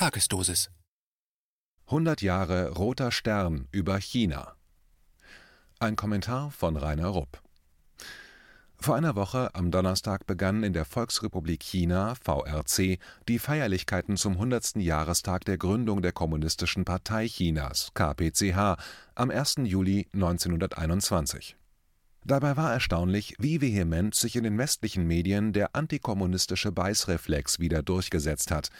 Tagesdosis 100 Jahre Roter Stern über China. Ein Kommentar von Rainer Rupp. Vor einer Woche, am Donnerstag, begannen in der Volksrepublik China (VRC) die Feierlichkeiten zum 100. Jahrestag der Gründung der Kommunistischen Partei Chinas (KPCH) am 1. Juli 1921. Dabei war erstaunlich, wie vehement sich in den westlichen Medien der antikommunistische Beißreflex wieder durchgesetzt hat.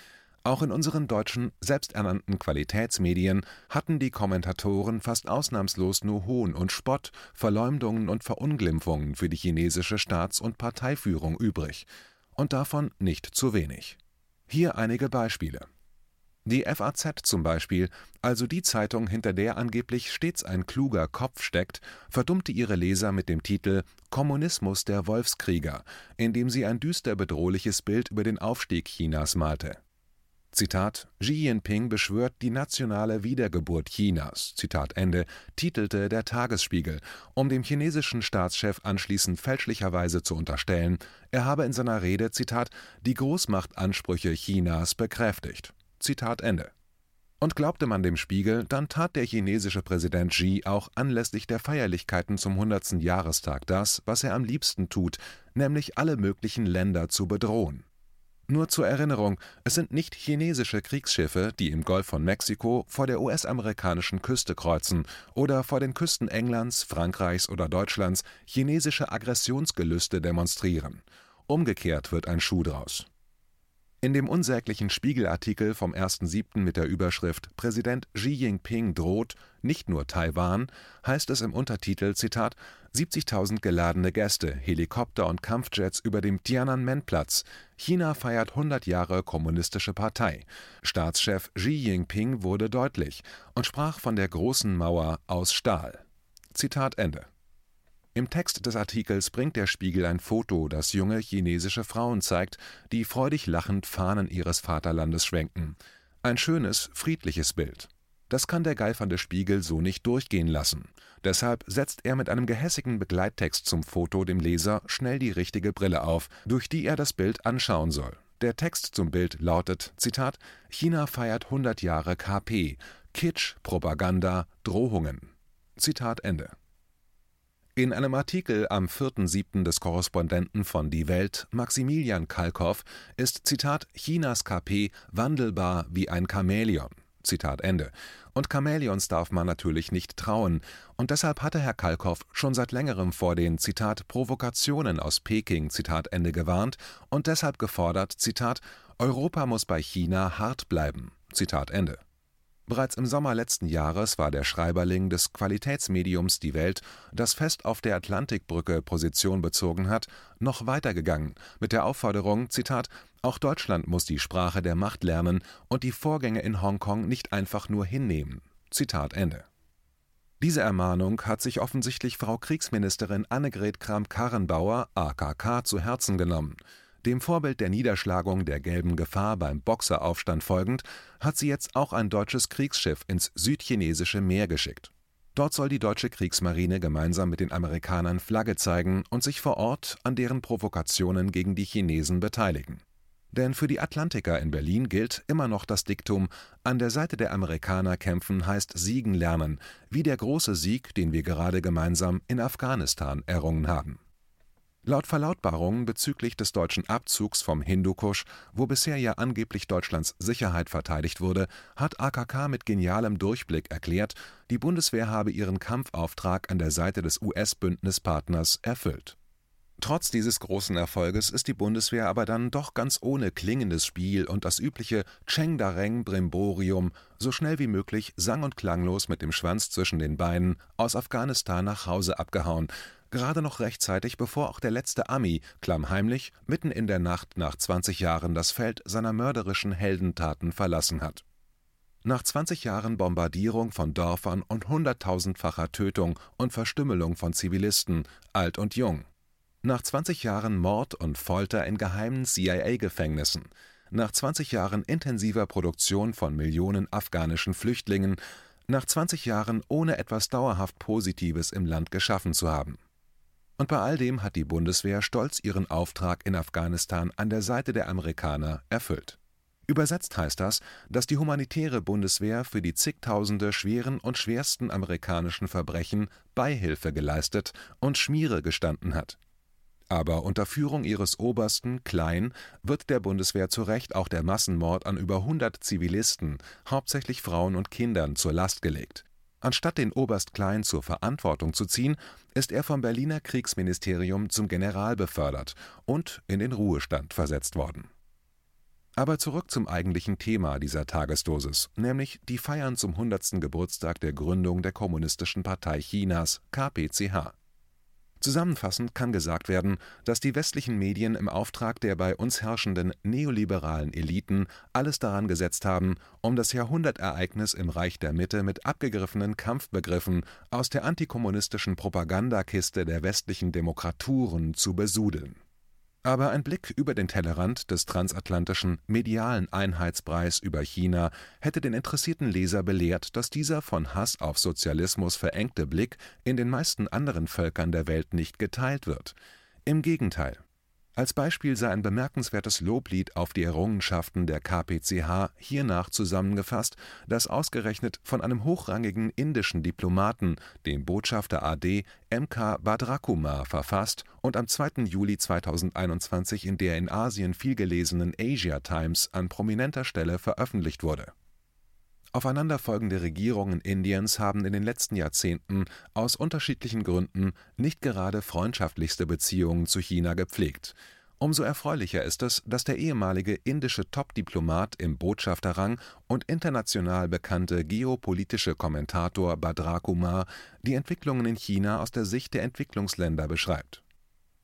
Auch in unseren deutschen, selbsternannten Qualitätsmedien hatten die Kommentatoren fast ausnahmslos nur Hohn und Spott, Verleumdungen und Verunglimpfungen für die chinesische Staats und Parteiführung übrig. Und davon nicht zu wenig. Hier einige Beispiele: Die FAZ zum Beispiel, also die Zeitung, hinter der angeblich stets ein kluger Kopf steckt, verdummte ihre Leser mit dem Titel Kommunismus der Wolfskrieger, indem sie ein düster bedrohliches Bild über den Aufstieg Chinas malte. Zitat: Xi Jinping beschwört die nationale Wiedergeburt Chinas, Zitat Ende, titelte der Tagesspiegel, um dem chinesischen Staatschef anschließend fälschlicherweise zu unterstellen, er habe in seiner Rede Zitat die Großmachtansprüche Chinas bekräftigt. Zitat Ende. Und glaubte man dem Spiegel, dann tat der chinesische Präsident Xi auch anlässlich der Feierlichkeiten zum 100. Jahrestag das, was er am liebsten tut, nämlich alle möglichen Länder zu bedrohen. Nur zur Erinnerung, es sind nicht chinesische Kriegsschiffe, die im Golf von Mexiko vor der US-amerikanischen Küste kreuzen oder vor den Küsten Englands, Frankreichs oder Deutschlands chinesische Aggressionsgelüste demonstrieren. Umgekehrt wird ein Schuh draus. In dem unsäglichen Spiegelartikel vom 1.7. mit der Überschrift Präsident Xi Jinping droht nicht nur Taiwan heißt es im Untertitel Zitat 70.000 geladene Gäste, Helikopter und Kampfjets über dem Tiananmen-Platz. China feiert 100 Jahre Kommunistische Partei. Staatschef Xi Jinping wurde deutlich und sprach von der großen Mauer aus Stahl. Zitat Ende. Im Text des Artikels bringt der Spiegel ein Foto, das junge chinesische Frauen zeigt, die freudig lachend Fahnen ihres Vaterlandes schwenken. Ein schönes, friedliches Bild. Das kann der geifernde Spiegel so nicht durchgehen lassen. Deshalb setzt er mit einem gehässigen Begleittext zum Foto dem Leser schnell die richtige Brille auf, durch die er das Bild anschauen soll. Der Text zum Bild lautet: Zitat: China feiert 100 Jahre KP. Kitsch, Propaganda, Drohungen. Zitat Ende. In einem Artikel am 4.7. des Korrespondenten von Die Welt, Maximilian Kalkow, ist Zitat Chinas KP wandelbar wie ein Chamäleon. Zitat Ende. Und Chamäleons darf man natürlich nicht trauen, und deshalb hatte Herr Kalkow schon seit längerem vor den Zitat Provokationen aus Peking Zitat Ende gewarnt und deshalb gefordert Zitat Europa muss bei China hart bleiben. Zitat Ende. Bereits im Sommer letzten Jahres war der Schreiberling des Qualitätsmediums Die Welt, das fest auf der Atlantikbrücke Position bezogen hat, noch weitergegangen mit der Aufforderung, Zitat, auch Deutschland muss die Sprache der Macht lernen und die Vorgänge in Hongkong nicht einfach nur hinnehmen. Zitat Ende. Diese Ermahnung hat sich offensichtlich Frau Kriegsministerin Annegret Kramp-Karrenbauer (AKK) zu Herzen genommen. Dem Vorbild der Niederschlagung der Gelben Gefahr beim Boxeraufstand folgend, hat sie jetzt auch ein deutsches Kriegsschiff ins südchinesische Meer geschickt. Dort soll die deutsche Kriegsmarine gemeinsam mit den Amerikanern Flagge zeigen und sich vor Ort an deren Provokationen gegen die Chinesen beteiligen. Denn für die Atlantiker in Berlin gilt immer noch das Diktum: An der Seite der Amerikaner kämpfen heißt siegen lernen, wie der große Sieg, den wir gerade gemeinsam in Afghanistan errungen haben Laut Verlautbarungen bezüglich des deutschen Abzugs vom Hindukusch, wo bisher ja angeblich Deutschlands Sicherheit verteidigt wurde, hat AKK mit genialem Durchblick erklärt, die Bundeswehr habe ihren Kampfauftrag an der Seite des US-Bündnispartners erfüllt. Trotz dieses großen Erfolges ist die Bundeswehr aber dann doch ganz ohne klingendes Spiel und das übliche Tschengareng-Brimborium so schnell wie möglich sang- und klanglos mit dem Schwanz zwischen den Beinen aus Afghanistan nach Hause abgehauen gerade noch rechtzeitig, bevor auch der letzte Ami klammheimlich mitten in der Nacht nach 20 Jahren das Feld seiner mörderischen Heldentaten verlassen hat. Nach 20 Jahren Bombardierung von Dörfern und hunderttausendfacher Tötung und Verstümmelung von Zivilisten, alt und jung. Nach 20 Jahren Mord und Folter in geheimen CIA-Gefängnissen. Nach 20 Jahren intensiver Produktion von Millionen afghanischen Flüchtlingen. Nach 20 Jahren ohne etwas dauerhaft Positives im Land geschaffen zu haben. Und bei all dem hat die Bundeswehr stolz ihren Auftrag in Afghanistan an der Seite der Amerikaner erfüllt. Übersetzt heißt das, dass die humanitäre Bundeswehr für die zigtausende schweren und schwersten amerikanischen Verbrechen Beihilfe geleistet und Schmiere gestanden hat. Aber unter Führung ihres Obersten Klein wird der Bundeswehr zu Recht auch der Massenmord an über 100 Zivilisten, hauptsächlich Frauen und Kindern, zur Last gelegt. Anstatt den Oberst Klein zur Verantwortung zu ziehen, ist er vom Berliner Kriegsministerium zum General befördert und in den Ruhestand versetzt worden. Aber zurück zum eigentlichen Thema dieser Tagesdosis, nämlich die Feiern zum 100. Geburtstag der Gründung der Kommunistischen Partei Chinas KPCH. Zusammenfassend kann gesagt werden, dass die westlichen Medien im Auftrag der bei uns herrschenden neoliberalen Eliten alles daran gesetzt haben, um das Jahrhundertereignis im Reich der Mitte mit abgegriffenen Kampfbegriffen aus der antikommunistischen Propagandakiste der westlichen Demokraturen zu besudeln aber ein Blick über den Tellerrand des transatlantischen medialen Einheitspreis über China hätte den interessierten Leser belehrt, dass dieser von Hass auf Sozialismus verengte Blick in den meisten anderen Völkern der Welt nicht geteilt wird. Im Gegenteil als Beispiel sei ein bemerkenswertes Loblied auf die Errungenschaften der KPCH hiernach zusammengefasst, das ausgerechnet von einem hochrangigen indischen Diplomaten, dem Botschafter AD M.K. Badrakumar, verfasst und am 2. Juli 2021 in der in Asien vielgelesenen Asia Times an prominenter Stelle veröffentlicht wurde Aufeinanderfolgende Regierungen Indiens haben in den letzten Jahrzehnten aus unterschiedlichen Gründen nicht gerade freundschaftlichste Beziehungen zu China gepflegt. Umso erfreulicher ist es, dass der ehemalige indische Top-Diplomat im Botschafterrang und international bekannte geopolitische Kommentator Badra Kumar die Entwicklungen in China aus der Sicht der Entwicklungsländer beschreibt.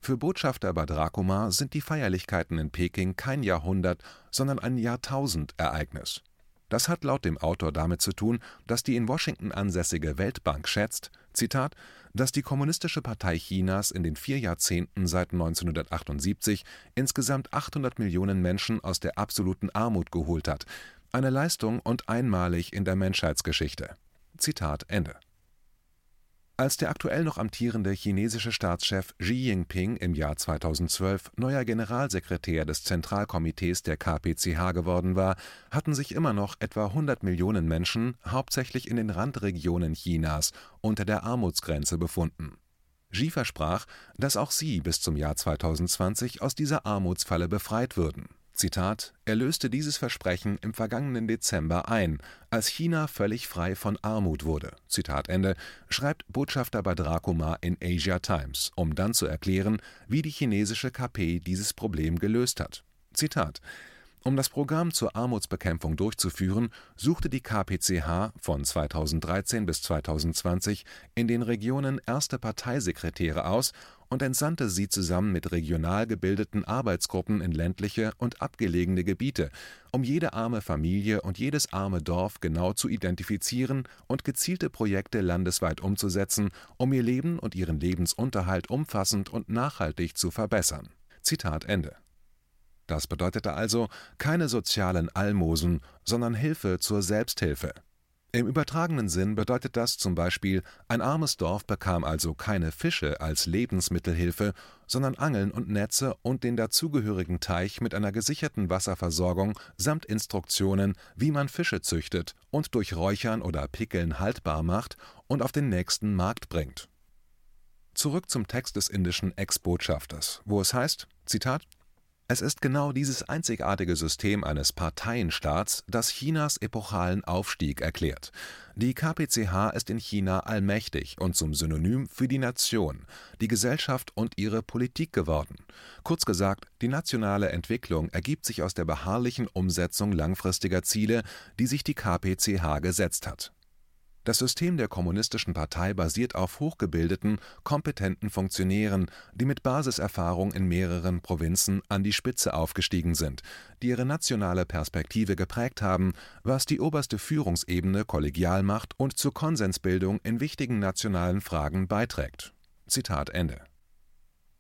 Für Botschafter Badra Kumar sind die Feierlichkeiten in Peking kein Jahrhundert, sondern ein Jahrtausendereignis das hat laut dem Autor damit zu tun, dass die in Washington ansässige Weltbank schätzt, Zitat, dass die Kommunistische Partei Chinas in den vier Jahrzehnten seit 1978 insgesamt 800 Millionen Menschen aus der absoluten Armut geholt hat, eine Leistung und einmalig in der Menschheitsgeschichte. Zitat Ende als der aktuell noch amtierende chinesische Staatschef Xi Jinping im Jahr 2012 neuer Generalsekretär des Zentralkomitees der KPCH geworden war, hatten sich immer noch etwa 100 Millionen Menschen, hauptsächlich in den Randregionen Chinas, unter der Armutsgrenze befunden. Xi versprach, dass auch sie bis zum Jahr 2020 aus dieser Armutsfalle befreit würden Zitat: Er löste dieses Versprechen im vergangenen Dezember ein, als China völlig frei von Armut wurde, schreibt Botschafter Badra Kumar in Asia Times, um dann zu erklären, wie die chinesische KP dieses Problem gelöst hat. Um das Programm zur Armutsbekämpfung durchzuführen, suchte die KPCH von 2013 bis 2020 in den Regionen erste Parteisekretäre aus und entsandte sie zusammen mit regional gebildeten Arbeitsgruppen in ländliche und abgelegene Gebiete, um jede arme Familie und jedes arme Dorf genau zu identifizieren und gezielte Projekte landesweit umzusetzen, um ihr Leben und ihren Lebensunterhalt umfassend und nachhaltig zu verbessern. Zitat Ende das bedeutete also keine sozialen Almosen, sondern Hilfe zur Selbsthilfe. Im übertragenen Sinn bedeutet das zum Beispiel, ein armes Dorf bekam also keine Fische als Lebensmittelhilfe, sondern Angeln und Netze und den dazugehörigen Teich mit einer gesicherten Wasserversorgung samt Instruktionen, wie man Fische züchtet und durch Räuchern oder Pickeln haltbar macht und auf den nächsten Markt bringt. Zurück zum Text des indischen Ex-Botschafters, wo es heißt: Zitat es ist genau dieses einzigartige System eines Parteienstaats, das Chinas epochalen Aufstieg erklärt. Die KPCH ist in China allmächtig und zum Synonym für die Nation, die Gesellschaft und ihre Politik geworden. Kurz gesagt, die nationale Entwicklung ergibt sich aus der beharrlichen Umsetzung langfristiger Ziele, die sich die KPCH gesetzt hat das System der Kommunistischen Partei basiert auf hochgebildeten, kompetenten Funktionären, die mit Basiserfahrung in mehreren Provinzen an die Spitze aufgestiegen sind, die ihre nationale Perspektive geprägt haben, was die oberste Führungsebene kollegial macht und zur Konsensbildung in wichtigen nationalen Fragen beiträgt. Zitat Ende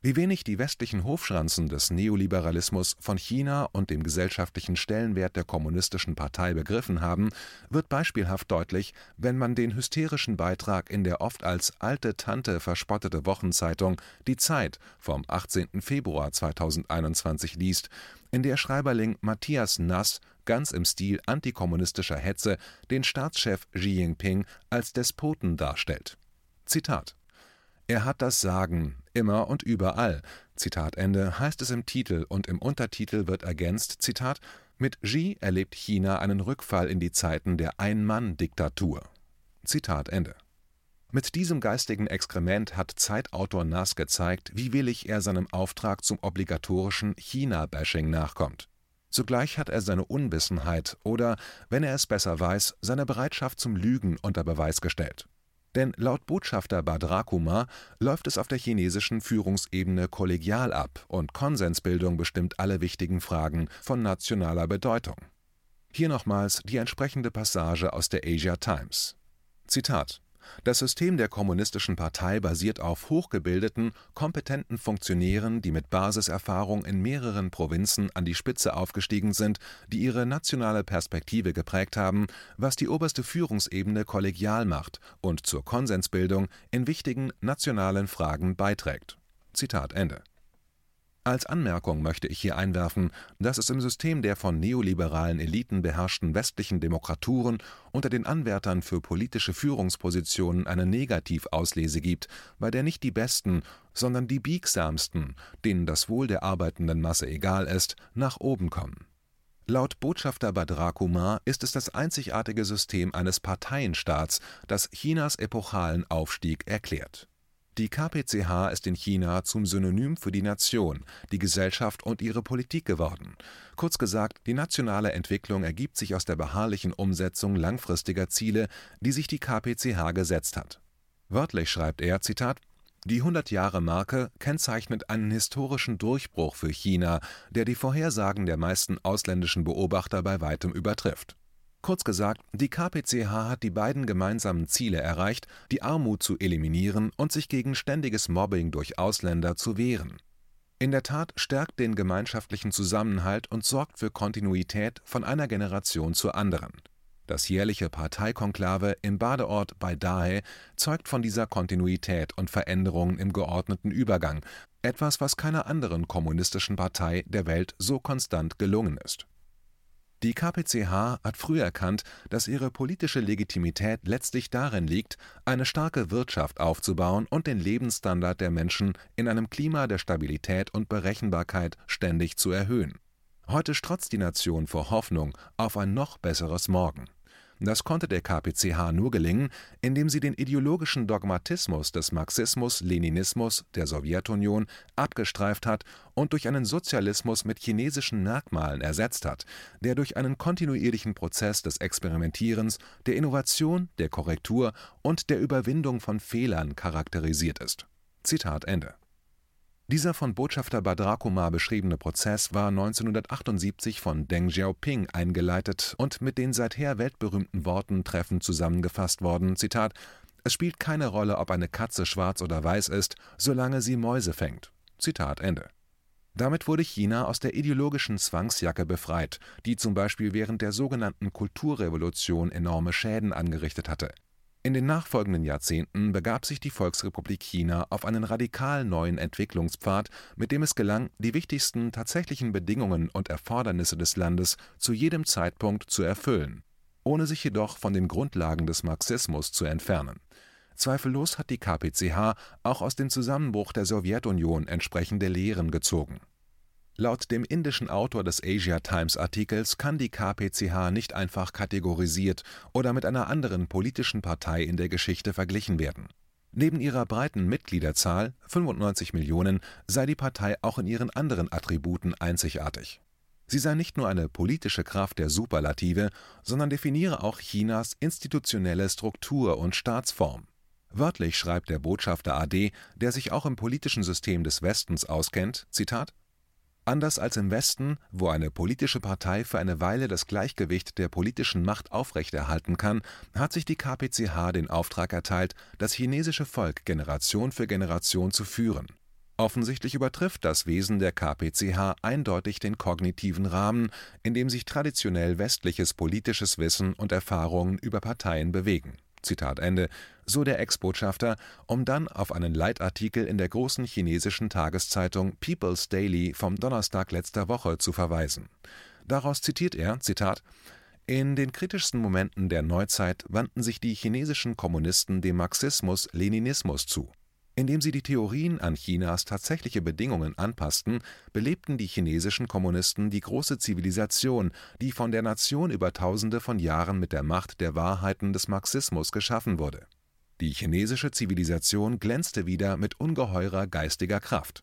wie wenig die westlichen Hofschranzen des Neoliberalismus von China und dem gesellschaftlichen Stellenwert der Kommunistischen Partei begriffen haben, wird beispielhaft deutlich, wenn man den hysterischen Beitrag in der oft als „ alte Tante “verspottete Wochenzeitung Die Zeit vom 18. Februar 2021 liest, in der Schreiberling Matthias Nass ganz im Stil antikommunistischer Hetze den Staatschef Xi Jinping als Despoten darstellt. Zitat er hat das Sagen, immer und überall. Zitat Ende heißt es im Titel und im Untertitel wird ergänzt, Zitat, mit Xi erlebt China einen Rückfall in die Zeiten der Ein-Mann-Diktatur. Zitat Ende. Mit diesem geistigen Exkrement hat Zeitautor Nass gezeigt, wie willig er seinem Auftrag zum obligatorischen China-Bashing nachkommt. Zugleich hat er seine Unwissenheit oder, wenn er es besser weiß, seine Bereitschaft zum Lügen unter Beweis gestellt. Denn laut Botschafter Badrakuma läuft es auf der chinesischen Führungsebene kollegial ab und Konsensbildung bestimmt alle wichtigen Fragen von nationaler Bedeutung. Hier nochmals die entsprechende Passage aus der Asia Times. Zitat das System der Kommunistischen Partei basiert auf hochgebildeten, kompetenten Funktionären, die mit Basiserfahrung in mehreren Provinzen an die Spitze aufgestiegen sind, die ihre nationale Perspektive geprägt haben, was die oberste Führungsebene kollegial macht und zur Konsensbildung in wichtigen nationalen Fragen beiträgt. Zitat Ende als Anmerkung möchte ich hier einwerfen, dass es im System der von neoliberalen Eliten beherrschten westlichen Demokraturen unter den Anwärtern für politische Führungspositionen eine Negativauslese gibt, bei der nicht die Besten, sondern die biegsamsten, denen das Wohl der arbeitenden Masse egal ist, nach oben kommen. Laut Botschafter Badra Kumar ist es das einzigartige System eines Parteienstaats, das Chinas epochalen Aufstieg erklärt die KPCH ist in China zum Synonym für die Nation, die Gesellschaft und ihre Politik geworden. Kurz gesagt, die nationale Entwicklung ergibt sich aus der beharrlichen Umsetzung langfristiger Ziele, die sich die KPCH gesetzt hat. Wörtlich schreibt er, Zitat, die 100-Jahre-Marke kennzeichnet einen historischen Durchbruch für China, der die Vorhersagen der meisten ausländischen Beobachter bei weitem übertrifft Kurz gesagt, die KPCH hat die beiden gemeinsamen Ziele erreicht, die Armut zu eliminieren und sich gegen ständiges Mobbing durch Ausländer zu wehren. In der Tat stärkt den gemeinschaftlichen Zusammenhalt und sorgt für Kontinuität von einer Generation zur anderen. Das jährliche Parteikonklave im Badeort bei Dahe zeugt von dieser Kontinuität und Veränderungen im geordneten Übergang, etwas, was keiner anderen kommunistischen Partei der Welt so konstant gelungen ist die KPCH hat früh erkannt, dass ihre politische Legitimität letztlich darin liegt, eine starke Wirtschaft aufzubauen und den Lebensstandard der Menschen in einem Klima der Stabilität und Berechenbarkeit ständig zu erhöhen. Heute strotzt die Nation vor Hoffnung auf ein noch besseres Morgen das konnte der KPCH nur gelingen, indem sie den ideologischen Dogmatismus des Marxismus-Leninismus der Sowjetunion abgestreift hat und durch einen Sozialismus mit chinesischen Merkmalen ersetzt hat, der durch einen kontinuierlichen Prozess des Experimentierens, der Innovation, der Korrektur und der Überwindung von Fehlern charakterisiert ist. Zitat Ende dieser von Botschafter Badrakuma beschriebene Prozess war 1978 von Deng Xiaoping eingeleitet und mit den seither weltberühmten Worten treffend zusammengefasst worden: Zitat, Es spielt keine Rolle, ob eine Katze schwarz oder weiß ist, solange sie Mäuse fängt. Zitat Ende. Damit wurde China aus der ideologischen Zwangsjacke befreit, die zum Beispiel während der sogenannten Kulturrevolution enorme Schäden angerichtet hatte in den nachfolgenden Jahrzehnten begab sich die Volksrepublik China auf einen radikal neuen Entwicklungspfad, mit dem es gelang, die wichtigsten tatsächlichen Bedingungen und Erfordernisse des Landes zu jedem Zeitpunkt zu erfüllen, ohne sich jedoch von den Grundlagen des Marxismus zu entfernen. Zweifellos hat die KPCH auch aus dem Zusammenbruch der Sowjetunion entsprechende Lehren gezogen Laut dem indischen Autor des Asia Times Artikels kann die KPCH nicht einfach kategorisiert oder mit einer anderen politischen Partei in der Geschichte verglichen werden. Neben ihrer breiten Mitgliederzahl (95 Millionen) sei die Partei auch in ihren anderen Attributen einzigartig. Sie sei nicht nur eine politische Kraft der Superlative, sondern definiere auch Chinas institutionelle Struktur und Staatsform. Wörtlich schreibt der Botschafter AD, der sich auch im politischen System des Westens auskennt: Zitat Anders als im Westen, wo eine politische Partei für eine Weile das Gleichgewicht der politischen Macht aufrechterhalten kann, hat sich die KPCH den Auftrag erteilt, das chinesische Volk Generation für Generation zu führen. Offensichtlich übertrifft das Wesen der KPCH eindeutig den kognitiven Rahmen, in dem sich traditionell westliches politisches Wissen und Erfahrungen über Parteien bewegen Zitat Ende, so der Ex-Botschafter, um dann auf einen Leitartikel in der großen chinesischen Tageszeitung People's Daily vom Donnerstag letzter Woche zu verweisen. Daraus zitiert er: Zitat in den kritischsten Momenten der Neuzeit wandten sich die chinesischen Kommunisten dem Marxismus-Leninismus zu. Indem sie die Theorien an Chinas tatsächliche Bedingungen anpassten, belebten die chinesischen Kommunisten die große Zivilisation, die von der Nation über Tausende von Jahren mit der Macht der Wahrheiten des Marxismus geschaffen wurde. Die chinesische Zivilisation glänzte wieder mit ungeheurer geistiger Kraft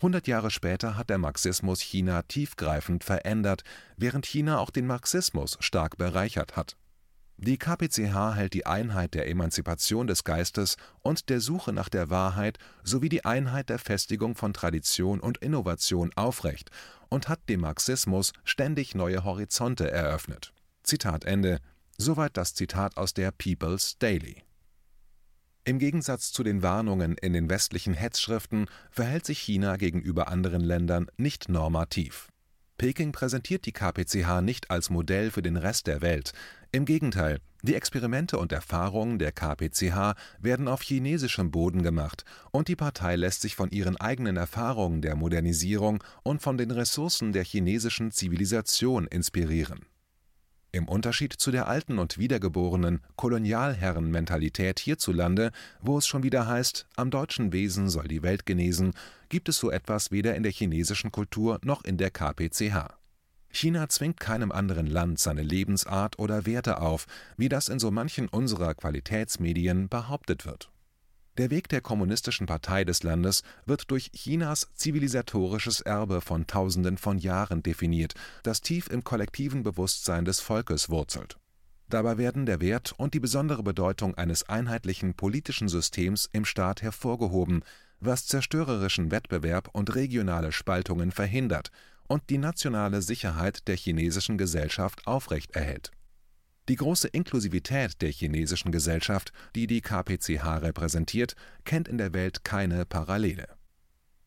100 Jahre später hat der Marxismus China tiefgreifend verändert, während China auch den Marxismus stark bereichert hat. Die KPCH hält die Einheit der Emanzipation des Geistes und der Suche nach der Wahrheit sowie die Einheit der Festigung von Tradition und Innovation aufrecht und hat dem Marxismus ständig neue Horizonte eröffnet. Zitat Ende. Soweit das Zitat aus der People's Daily im Gegensatz zu den Warnungen in den westlichen Hetzschriften verhält sich China gegenüber anderen Ländern nicht normativ. Peking präsentiert die KPCH nicht als Modell für den Rest der Welt. Im Gegenteil, die Experimente und Erfahrungen der KPCH werden auf chinesischem Boden gemacht und die Partei lässt sich von ihren eigenen Erfahrungen der Modernisierung und von den Ressourcen der chinesischen Zivilisation inspirieren im Unterschied zu der alten und wiedergeborenen Kolonialherrenmentalität hierzulande, wo es schon wieder heißt, am deutschen Wesen soll die Welt genesen, gibt es so etwas weder in der chinesischen Kultur noch in der KPCH. China zwingt keinem anderen Land seine Lebensart oder Werte auf, wie das in so manchen unserer Qualitätsmedien behauptet wird der Weg der Kommunistischen Partei des Landes wird durch Chinas zivilisatorisches Erbe von Tausenden von Jahren definiert, das tief im kollektiven Bewusstsein des Volkes wurzelt. Dabei werden der Wert und die besondere Bedeutung eines einheitlichen politischen Systems im Staat hervorgehoben, was zerstörerischen Wettbewerb und regionale Spaltungen verhindert und die nationale Sicherheit der chinesischen Gesellschaft aufrechterhält die große Inklusivität der chinesischen Gesellschaft, die die KPCH repräsentiert, kennt in der Welt keine Parallele.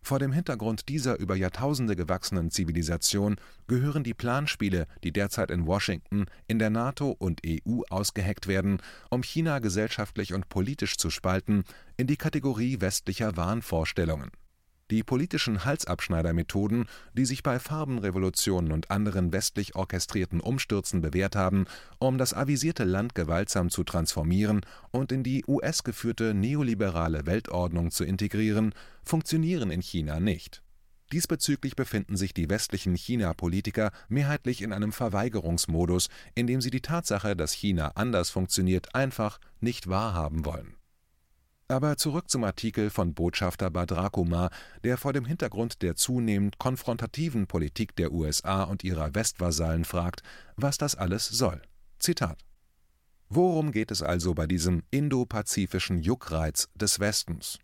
Vor dem Hintergrund dieser über Jahrtausende gewachsenen Zivilisation gehören die Planspiele, die derzeit in Washington, in der NATO und EU ausgeheckt werden, um China gesellschaftlich und politisch zu spalten, in die Kategorie westlicher Wahnvorstellungen die politischen Halsabschneidermethoden, die sich bei Farbenrevolutionen und anderen westlich orchestrierten Umstürzen bewährt haben, um das avisierte Land gewaltsam zu transformieren und in die US-geführte neoliberale Weltordnung zu integrieren, funktionieren in China nicht. Diesbezüglich befinden sich die westlichen China-Politiker mehrheitlich in einem Verweigerungsmodus, in dem sie die Tatsache, dass China anders funktioniert, einfach nicht wahrhaben wollen aber zurück zum Artikel von Botschafter Badr der vor dem Hintergrund der zunehmend konfrontativen Politik der USA und ihrer Westvasallen fragt, was das alles soll. Zitat Worum geht es also bei diesem indopazifischen Juckreiz des Westens?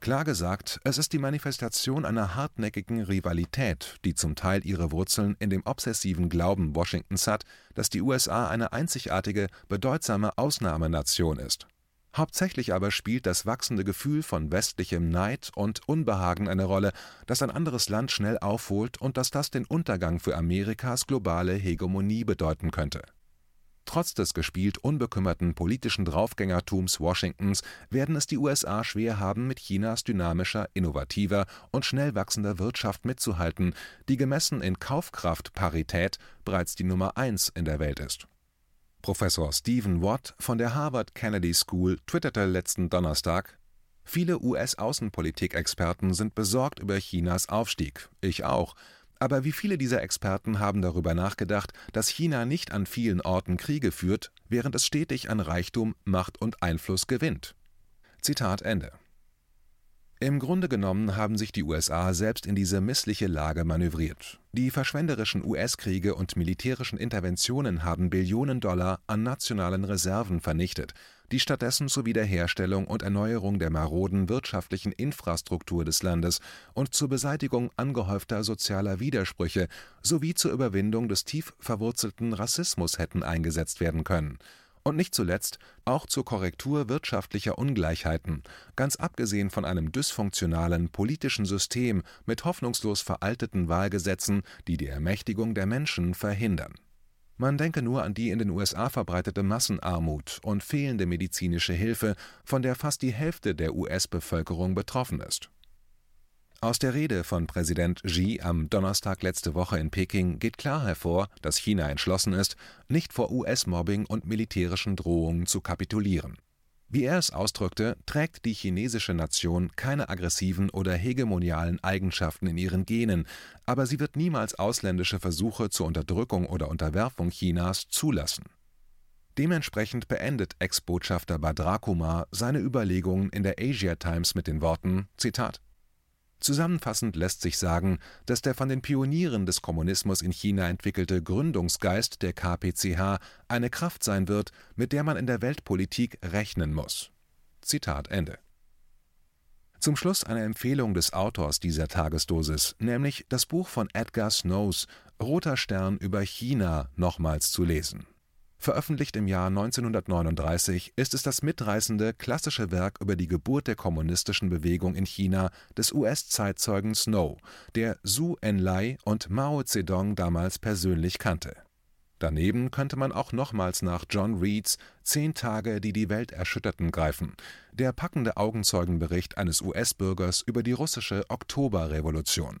Klar gesagt, es ist die Manifestation einer hartnäckigen Rivalität, die zum Teil ihre Wurzeln in dem obsessiven Glauben Washingtons hat, dass die USA eine einzigartige, bedeutsame Ausnahmenation ist. Hauptsächlich aber spielt das wachsende Gefühl von westlichem Neid und Unbehagen eine Rolle, das ein anderes Land schnell aufholt und dass das den Untergang für Amerikas globale Hegemonie bedeuten könnte. Trotz des gespielt unbekümmerten politischen Draufgängertums Washingtons werden es die USA schwer haben, mit Chinas dynamischer, innovativer und schnell wachsender Wirtschaft mitzuhalten, die gemessen in Kaufkraftparität bereits die Nummer eins in der Welt ist Professor Stephen Watt von der Harvard Kennedy School twitterte letzten Donnerstag: Viele US-Außenpolitikexperten sind besorgt über Chinas Aufstieg. Ich auch. Aber wie viele dieser Experten haben darüber nachgedacht, dass China nicht an vielen Orten Kriege führt, während es stetig an Reichtum, Macht und Einfluss gewinnt? Zitat Ende im Grunde genommen haben sich die USA selbst in diese missliche Lage manövriert. Die verschwenderischen US-Kriege und militärischen Interventionen haben Billionen Dollar an nationalen Reserven vernichtet, die stattdessen zur Wiederherstellung und Erneuerung der maroden wirtschaftlichen Infrastruktur des Landes und zur Beseitigung angehäufter sozialer Widersprüche sowie zur Überwindung des tief verwurzelten Rassismus hätten eingesetzt werden können und nicht zuletzt auch zur Korrektur wirtschaftlicher Ungleichheiten, ganz abgesehen von einem dysfunktionalen politischen System mit hoffnungslos veralteten Wahlgesetzen, die die Ermächtigung der Menschen verhindern. Man denke nur an die in den USA verbreitete Massenarmut und fehlende medizinische Hilfe, von der fast die Hälfte der US-Bevölkerung betroffen ist Aus der Rede von Präsident Xi am Donnerstag letzte Woche in Peking geht klar hervor, dass China entschlossen ist, nicht vor US-Mobbing und militärischen Drohungen zu kapitulieren. Wie er es ausdrückte, trägt die chinesische Nation keine aggressiven oder hegemonialen Eigenschaften in ihren Genen, aber sie wird niemals ausländische Versuche zur Unterdrückung oder Unterwerfung Chinas zulassen. Dementsprechend beendet Ex-Botschafter Badr Kumar seine Überlegungen in der Asia Times mit den Worten: Zitat Zusammenfassend lässt sich sagen, dass der von den Pionieren des Kommunismus in China entwickelte Gründungsgeist der KPCH eine Kraft sein wird, mit der man in der Weltpolitik rechnen muss. Zitat Ende. Zum Schluss eine Empfehlung des Autors dieser Tagesdosis, nämlich das Buch von Edgar Snows Roter Stern über China nochmals zu lesen Veröffentlicht im Jahr 1939 ist es das mitreißende klassische Werk über die Geburt der kommunistischen Bewegung in China des US-Zeitzeugen Snow, der Zhou Enlai und Mao Zedong damals persönlich kannte. Daneben könnte man auch nochmals nach John Reeds Zehn Tage, die die Welt erschütterten greifen, der packende Augenzeugenbericht eines US-Bürgers über die russische Oktoberrevolution